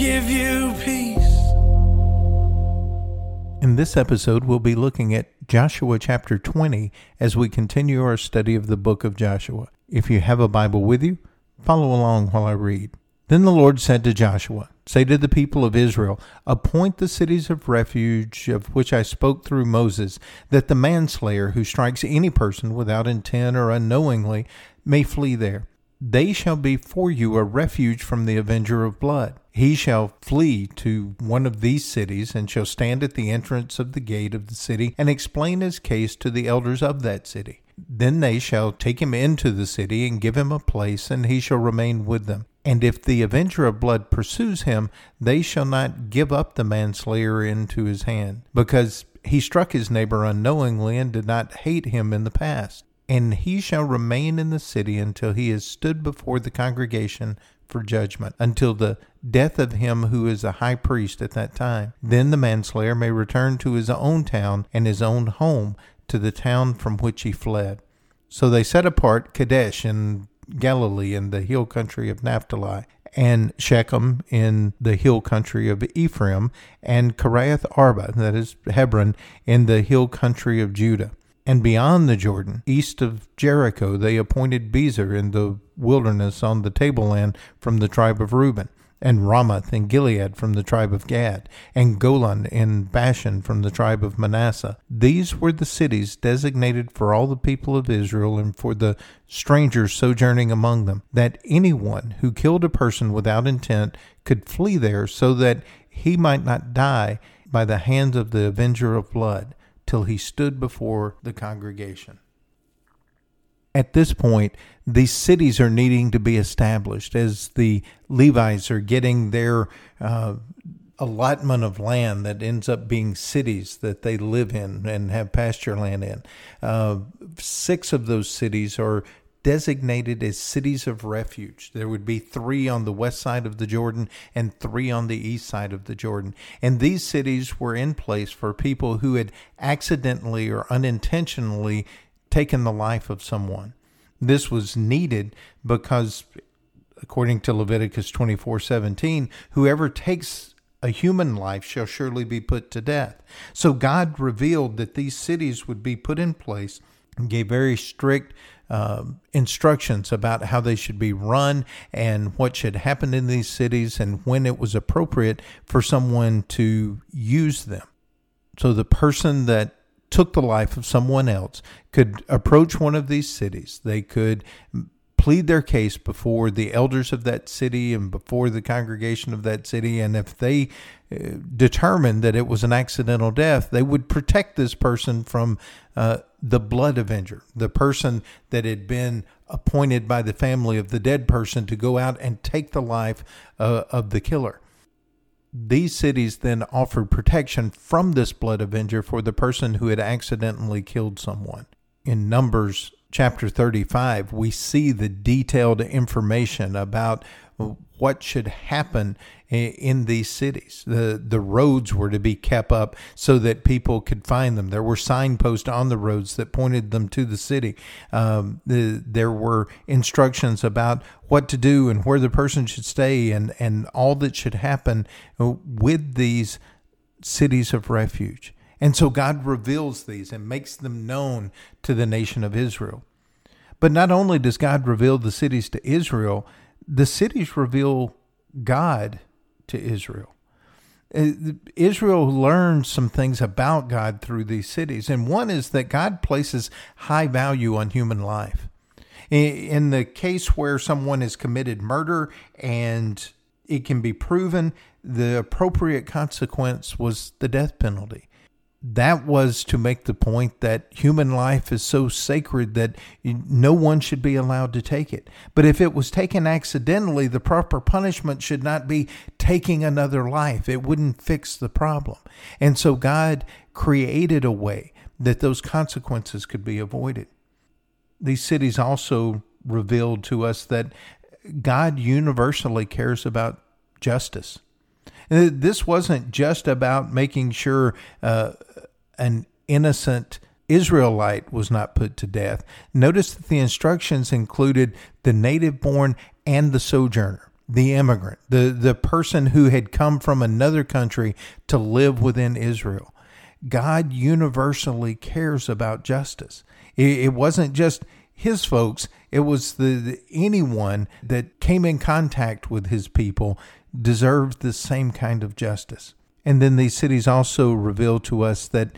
give you peace. In this episode, we'll be looking at Joshua chapter 20 as we continue our study of the book of Joshua. If you have a Bible with you, follow along while I read. Then the Lord said to Joshua, Say to the people of Israel, Appoint the cities of refuge of which I spoke through Moses, that the manslayer who strikes any person without intent or unknowingly may flee there. They shall be for you a refuge from the avenger of blood. He shall flee to one of these cities and shall stand at the entrance of the gate of the city and explain his case to the elders of that city. Then they shall take him into the city and give him a place, and he shall remain with them. And if the avenger of blood pursues him, they shall not give up the manslayer into his hand, because he struck his neighbor unknowingly and did not hate him in the past. And he shall remain in the city until he has stood before the congregation for judgment, until the death of him who is a high priest at that time. Then the manslayer may return to his own town and his own home, to the town from which he fled. So they set apart Kadesh in Galilee in the hill country of Naphtali, and Shechem in the hill country of Ephraim, and Kiriath Arba, that is Hebron, in the hill country of Judah. And beyond the Jordan, east of Jericho, they appointed Bezer in the wilderness on the tableland from the tribe of Reuben, and Ramoth in Gilead from the tribe of Gad, and Golan in Bashan from the tribe of Manasseh. These were the cities designated for all the people of Israel and for the strangers sojourning among them, that anyone who killed a person without intent could flee there so that he might not die by the hands of the avenger of blood till he stood before the congregation. At this point, these cities are needing to be established as the Levites are getting their uh, allotment of land that ends up being cities that they live in and have pasture land in. Uh, six of those cities are designated as cities of refuge. There would be three on the west side of the Jordan and three on the east side of the Jordan. And these cities were in place for people who had accidentally or unintentionally taken the life of someone. This was needed because according to Leviticus 24:17, whoever takes a human life shall surely be put to death. So God revealed that these cities would be put in place and gave very strict uh, instructions about how they should be run and what should happen in these cities and when it was appropriate for someone to use them. So the person that took the life of someone else could approach one of these cities. They could plead their case before the elders of that city and before the congregation of that city. And if they uh, determined that it was an accidental death, they would protect this person from uh, the blood avenger, the person that had been appointed by the family of the dead person to go out and take the life uh, of the killer. These cities then offered protection from this blood avenger for the person who had accidentally killed someone. In Numbers chapter 35, we see the detailed information about what should happen in these cities. The the roads were to be kept up so that people could find them. There were signposts on the roads that pointed them to the city. Um, the, there were instructions about what to do and where the person should stay and, and all that should happen with these cities of refuge. And so God reveals these and makes them known to the nation of Israel. But not only does God reveal the cities to Israel, the cities reveal God to Israel. Uh, Israel learns some things about God through these cities, and one is that God places high value on human life. In the case where someone has committed murder and it can be proven, the appropriate consequence was the death penalty. That was to make the point that human life is so sacred that no one should be allowed to take it. But if it was taken accidentally, the proper punishment should not be taking another life. It wouldn't fix the problem. And so God created a way that those consequences could be avoided. These cities also revealed to us that God universally cares about justice. This wasn't just about making sure uh, an innocent Israelite was not put to death. Notice that the instructions included the native born and the sojourner, the immigrant, the, the person who had come from another country to live within Israel. God universally cares about justice. It, it wasn't just his folks, it was the, the, anyone that came in contact with his people deserved the same kind of justice. And then these cities also reveal to us that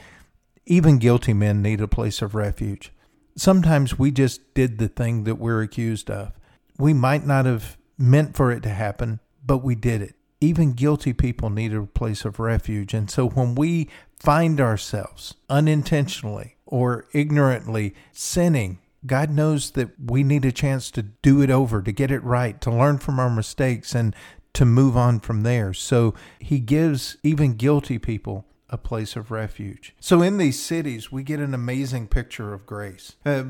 even guilty men need a place of refuge. Sometimes we just did the thing that we're accused of. We might not have meant for it to happen, but we did it. Even guilty people need a place of refuge. And so when we find ourselves unintentionally or ignorantly sinning, God knows that we need a chance to do it over, to get it right, to learn from our mistakes, and to move on from there. So He gives even guilty people a place of refuge. So in these cities, we get an amazing picture of grace. Uh,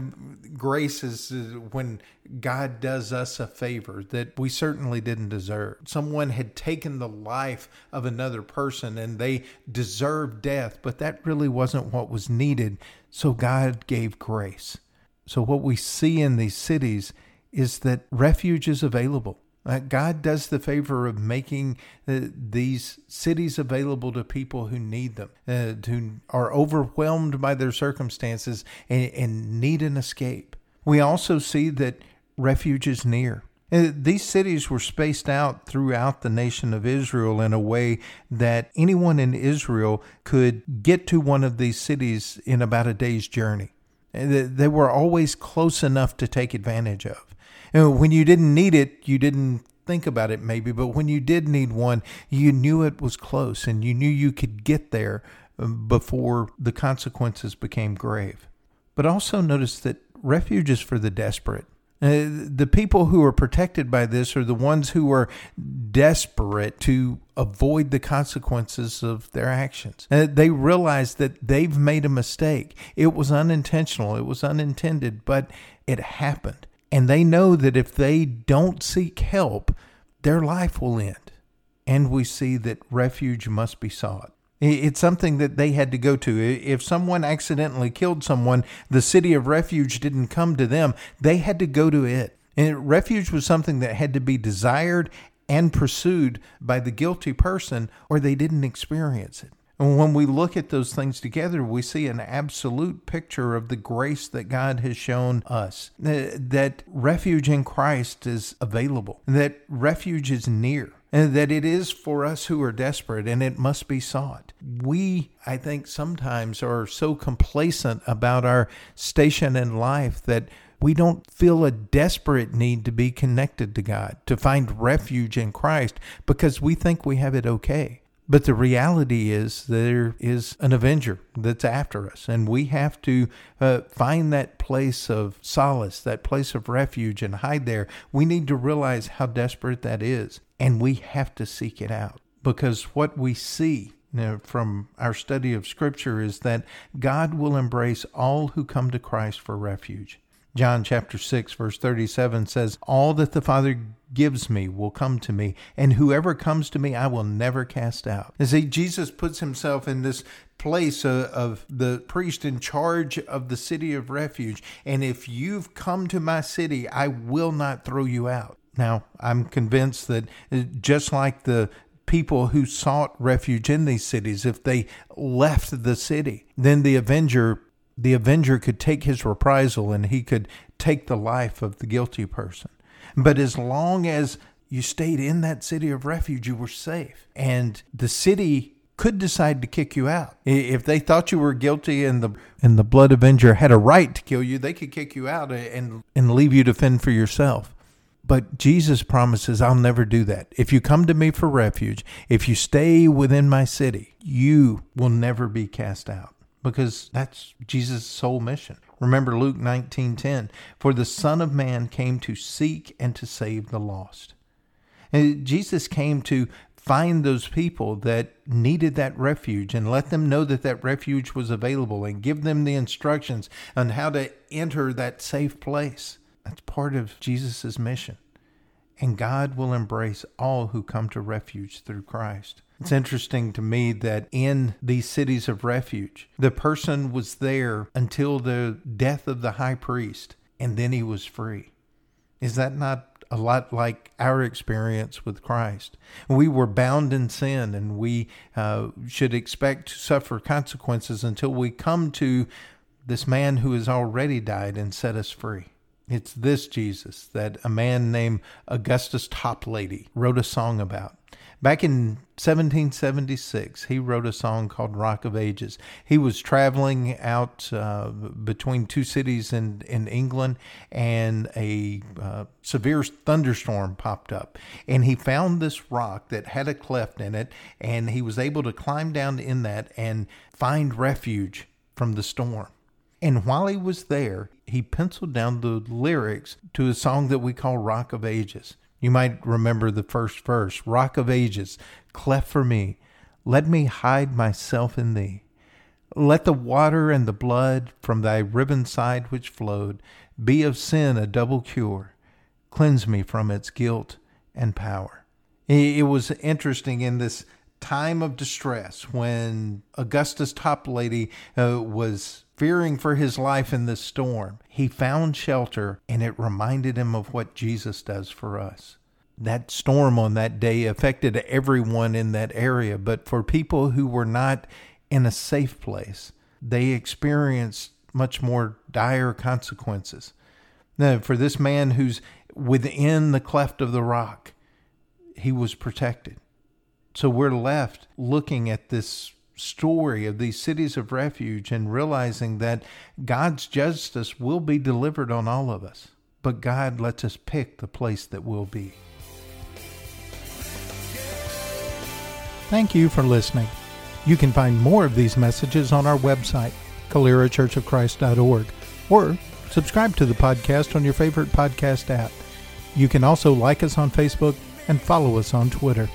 grace is uh, when God does us a favor that we certainly didn't deserve. Someone had taken the life of another person and they deserved death, but that really wasn't what was needed. So God gave grace. So what we see in these cities is that refuge is available. Uh, God does the favor of making uh, these cities available to people who need them, uh, who are overwhelmed by their circumstances and, and, need an escape. We also see that refuge is near. Uh, these cities were spaced out throughout the nation of Israel in a way that anyone in Israel could get to one of these cities in about a day's journey. Uh, they were always close enough to take advantage of when you didn't need it, you didn't think about it maybe, but when you did need one, you knew it was close and you knew you could get there um, before the consequences became grave. But also notice that refuge is for the desperate. Uh, the people who are protected by this are the ones who are desperate to avoid the consequences of their actions. Uh, they realize that they've made a mistake. It was unintentional, it was unintended, but it happened. And they know that if they don't seek help, their life will end. And we see that refuge must be sought. It's something that they had to go to. If someone accidentally killed someone, the city of refuge didn't come to them, they had to go to it. And refuge was something that had to be desired and pursued by the guilty person, or they didn't experience it. And when we look at those things together, we see an absolute picture of the grace that God has shown us. That refuge in Christ is available, that refuge is near, and that it is for us who are desperate and it must be sought. We, I think, sometimes are so complacent about our station in life that we don't feel a desperate need to be connected to God, to find refuge in Christ, because we think we have it okay. But the reality is there is an avenger that's after us, and we have to uh, find that place of solace, that place of refuge, and hide there. We need to realize how desperate that is, and we have to seek it out because what we see from our study of Scripture is that God will embrace all who come to Christ for refuge. John chapter 6 verse 37 says, All that the Father gives me will come to me, and whoever comes to me I will never cast out. See, Jesus puts himself in this place of, of the priest in charge of the city of refuge. And if you've come to my city, I will not throw you out. Now, I'm convinced that uh, just like the people who sought refuge in these cities, if they left the city, then the avenger the avenger could take his reprisal and he could take the life of the guilty person. But as long as you stayed in that city of refuge, you were safe. And the city could decide to kick you out. If they thought you were guilty and the and the blood avenger had a right to kill you, they could kick you out and and leave you to fend for yourself. But Jesus promises, I'll never do that. If you come to me for refuge, if you stay within my city, you will never be cast out because that's Jesus' sole mission. Remember Luke 19:10, for the son of man came to seek and to save the lost. And Jesus came to find those people that needed that refuge and let them know that that refuge was available and give them the instructions on how to enter that safe place. That's part of Jesus' mission. And God will embrace all who come to refuge through Christ. It's interesting to me that in these cities of refuge, the person was there until the death of the high priest, and then he was free. Is that not a lot like our experience with Christ. We were bound in sin and we uh, should expect to suffer consequences until we come to this man who has already died and set us free. It's this Jesus that a man named Augustus Toplady wrote a song about. Back in 1776, he wrote a song called Rock of Ages. He was traveling out uh, between two cities in, in England, and a uh, severe thunderstorm popped up. And he found this rock that had a cleft in it, and he was able to climb down in that and find refuge from the storm. And while he was there, he penciled down the lyrics to a song that we call Rock of Ages. You might remember the first verse Rock of ages, cleft for me, let me hide myself in thee. Let the water and the blood from thy riven side which flowed be of sin a double cure. Cleanse me from its guilt and power. It was interesting in this time of distress when Augustus Toplady uh, was fearing for his life in this storm, he found shelter and it reminded him of what Jesus does for us. That storm on that day affected everyone in that area, but for people who were not in a safe place, they experienced much more dire consequences. Now, for this man who's within the cleft of the rock, he was protected. So we're left looking at this story of these cities of refuge and realizing that God's justice will be delivered on all of us. But God lets us pick the place that will be. Thank you for listening. You can find more of these messages on our website, CaleraChurchOfChrist.org, or subscribe to the podcast on your favorite podcast app. You can also like us on Facebook and follow us on Twitter.